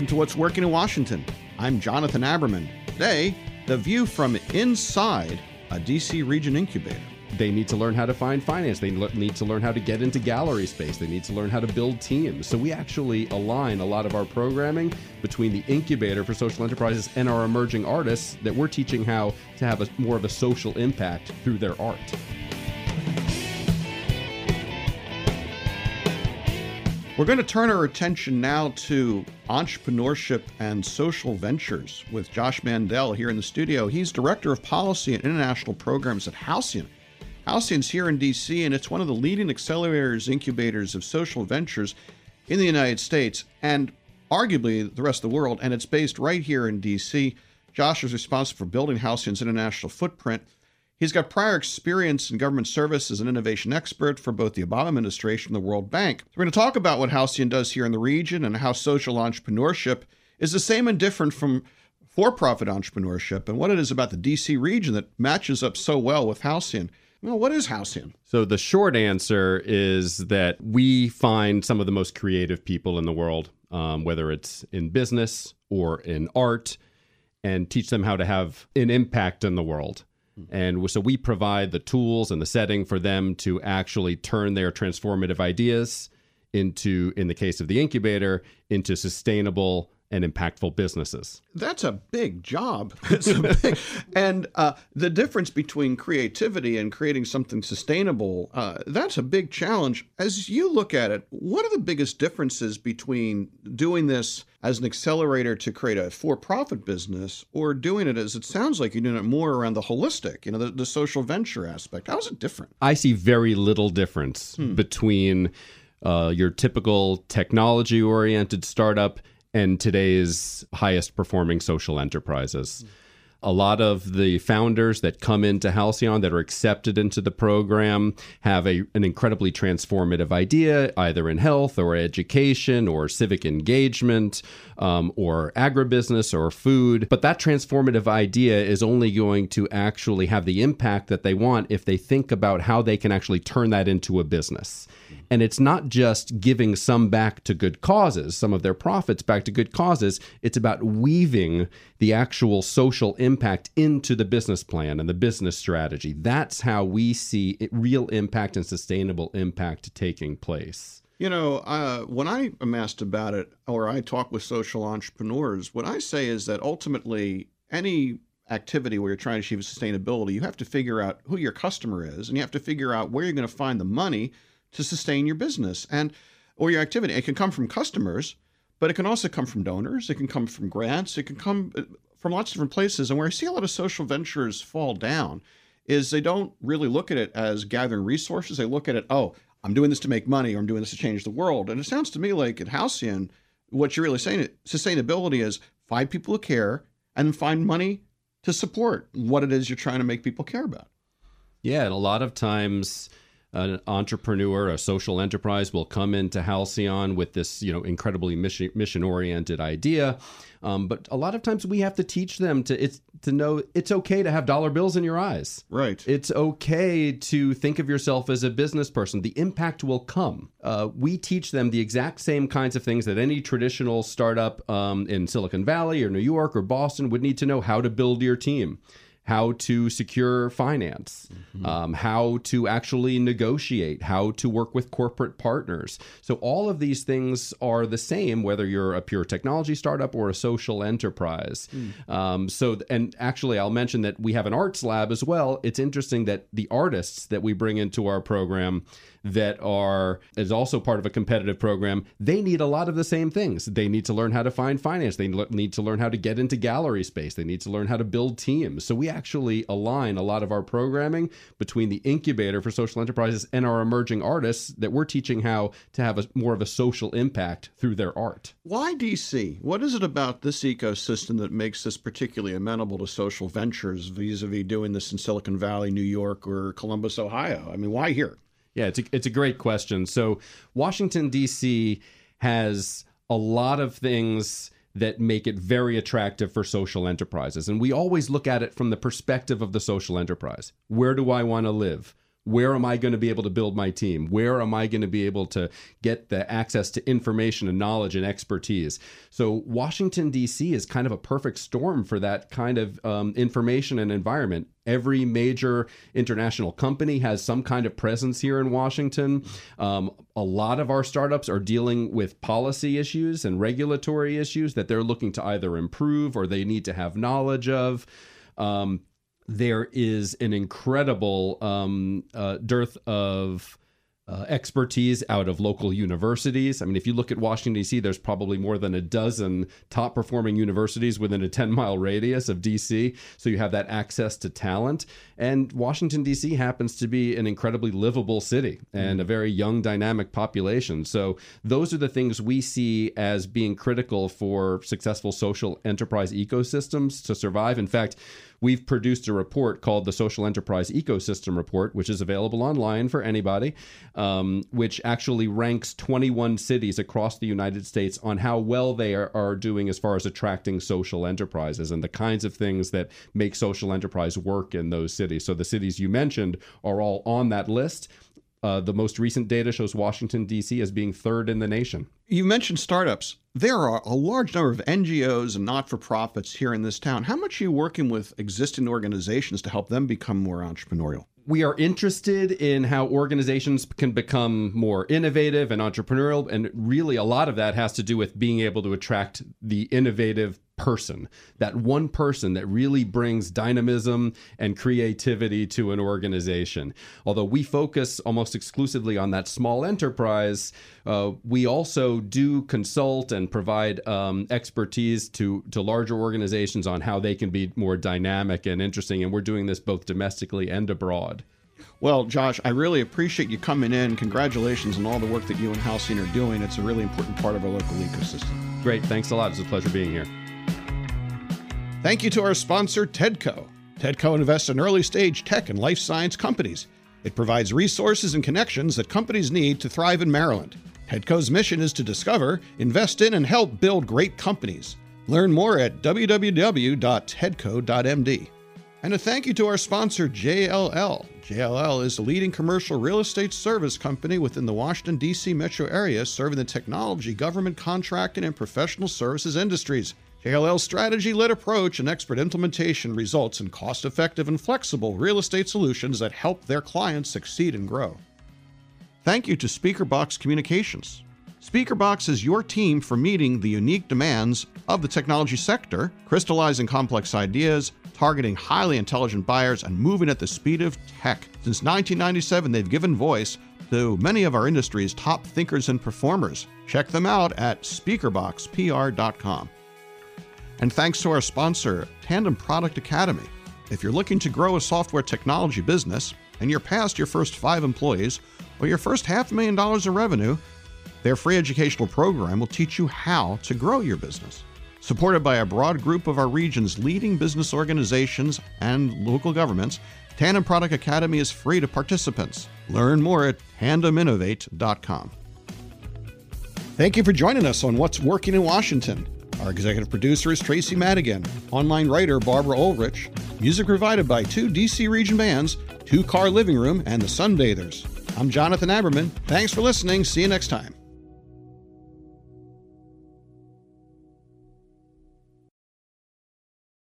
Welcome to What's Working in Washington. I'm Jonathan Aberman. Today, the view from inside a DC region incubator. They need to learn how to find finance. They need to learn how to get into gallery space. They need to learn how to build teams. So we actually align a lot of our programming between the incubator for social enterprises and our emerging artists that we're teaching how to have a, more of a social impact through their art. We're going to turn our attention now to entrepreneurship and social ventures with Josh Mandell here in the studio. He's Director of Policy and International Programs at Halcyon. Halcyon's here in DC, and it's one of the leading accelerators, incubators of social ventures in the United States and arguably the rest of the world. And it's based right here in DC. Josh is responsible for building Halcyon's international footprint He's got prior experience in government service as an innovation expert for both the Obama administration and the World Bank. We're going to talk about what Halcyon does here in the region and how social entrepreneurship is the same and different from for profit entrepreneurship and what it is about the DC region that matches up so well with Halcyon. Well, what is Halcyon? So the short answer is that we find some of the most creative people in the world, um, whether it's in business or in art, and teach them how to have an impact in the world. And so we provide the tools and the setting for them to actually turn their transformative ideas into, in the case of the incubator, into sustainable and impactful businesses. That's a big job. A big, and uh, the difference between creativity and creating something sustainable, uh, that's a big challenge. As you look at it, what are the biggest differences between doing this as an accelerator to create a for profit business or doing it as it sounds like you're doing it more around the holistic, you know, the, the social venture aspect? How is it different? I see very little difference hmm. between uh, your typical technology oriented startup and today's highest performing social enterprises. Mm-hmm a lot of the founders that come into Halcyon that are accepted into the program have a, an incredibly transformative idea, either in health or education or civic engagement um, or agribusiness or food. But that transformative idea is only going to actually have the impact that they want if they think about how they can actually turn that into a business. And it's not just giving some back to good causes, some of their profits back to good causes. It's about weaving the actual social impact into the business plan and the business strategy. That's how we see it, real impact and sustainable impact taking place. You know, uh, when I am asked about it or I talk with social entrepreneurs, what I say is that ultimately any activity where you're trying to achieve sustainability, you have to figure out who your customer is and you have to figure out where you're going to find the money to sustain your business and or your activity. It can come from customers, but it can also come from donors. It can come from grants. It can come uh, from lots of different places. And where I see a lot of social ventures fall down is they don't really look at it as gathering resources. They look at it, oh, I'm doing this to make money or I'm doing this to change the world. And it sounds to me like at Halcyon, what you're really saying, sustainability is find people who care and find money to support what it is you're trying to make people care about. Yeah, and a lot of times an entrepreneur, a social enterprise will come into Halcyon with this, you know, incredibly mission mission oriented idea. Um, but a lot of times we have to teach them to it's to know it's okay to have dollar bills in your eyes. Right. It's okay to think of yourself as a business person. The impact will come. Uh, we teach them the exact same kinds of things that any traditional startup um, in Silicon Valley or New York or Boston would need to know how to build your team how to secure finance, mm-hmm. um, how to actually negotiate, how to work with corporate partners. So, all of these things are the same, whether you're a pure technology startup or a social enterprise. Mm. Um, so, and actually, I'll mention that we have an arts lab as well. It's interesting that the artists that we bring into our program that are is also part of a competitive program, they need a lot of the same things. They need to learn how to find finance. They need to learn how to get into gallery space. They need to learn how to build teams. So we actually align a lot of our programming between the incubator for social enterprises and our emerging artists that we're teaching how to have a more of a social impact through their art. Why DC? What is it about this ecosystem that makes this particularly amenable to social ventures vis-a-vis doing this in Silicon Valley, New York, or Columbus, Ohio? I mean, why here? Yeah, it's a, it's a great question. So, Washington, D.C. has a lot of things that make it very attractive for social enterprises. And we always look at it from the perspective of the social enterprise. Where do I want to live? Where am I going to be able to build my team? Where am I going to be able to get the access to information and knowledge and expertise? So, Washington, D.C. is kind of a perfect storm for that kind of um, information and environment. Every major international company has some kind of presence here in Washington. Um, a lot of our startups are dealing with policy issues and regulatory issues that they're looking to either improve or they need to have knowledge of. Um, there is an incredible um, uh, dearth of uh, expertise out of local universities. I mean, if you look at Washington, D.C., there's probably more than a dozen top performing universities within a 10 mile radius of D.C. So you have that access to talent. And Washington, D.C. happens to be an incredibly livable city and a very young, dynamic population. So those are the things we see as being critical for successful social enterprise ecosystems to survive. In fact, we've produced a report called the Social Enterprise Ecosystem Report, which is available online for anybody, um, which actually ranks 21 cities across the United States on how well they are, are doing as far as attracting social enterprises and the kinds of things that make social enterprise work in those cities. So the cities you mentioned are all on that list. Uh, the most recent data shows Washington, D.C. as being third in the nation. You mentioned startups. There are a large number of NGOs and not for profits here in this town. How much are you working with existing organizations to help them become more entrepreneurial? we are interested in how organizations can become more innovative and entrepreneurial. And really, a lot of that has to do with being able to attract the innovative person, that one person that really brings dynamism and creativity to an organization. Although we focus almost exclusively on that small enterprise, uh, we also do consult and provide um, expertise to, to larger organizations on how they can be more dynamic and interesting. And we're doing this both domestically and abroad. Well, Josh, I really appreciate you coming in. Congratulations on all the work that you and Halcyon are doing. It's a really important part of our local ecosystem. Great. Thanks a lot. It's a pleasure being here. Thank you to our sponsor, TEDCO. TEDCO invests in early stage tech and life science companies. It provides resources and connections that companies need to thrive in Maryland. TEDCO's mission is to discover, invest in, and help build great companies. Learn more at www.tedco.md. And a thank you to our sponsor, JLL. JLL is the leading commercial real estate service company within the Washington, D.C. metro area, serving the technology, government contracting, and professional services industries. JLL's strategy led approach and expert implementation results in cost effective and flexible real estate solutions that help their clients succeed and grow. Thank you to SpeakerBox Communications. SpeakerBox is your team for meeting the unique demands of the technology sector, crystallizing complex ideas, targeting highly intelligent buyers, and moving at the speed of tech. Since 1997, they've given voice to many of our industry's top thinkers and performers. Check them out at speakerboxpr.com. And thanks to our sponsor, Tandem Product Academy. If you're looking to grow a software technology business and you're past your first five employees or your first half million dollars in revenue, their free educational program will teach you how to grow your business. Supported by a broad group of our region's leading business organizations and local governments, Tandem Product Academy is free to participants. Learn more at tandeminnovate.com. Thank you for joining us on What's Working in Washington. Our executive producer is Tracy Madigan, online writer Barbara Ulrich, music provided by two DC region bands, Two Car Living Room, and the Sunbathers. I'm Jonathan Aberman. Thanks for listening. See you next time.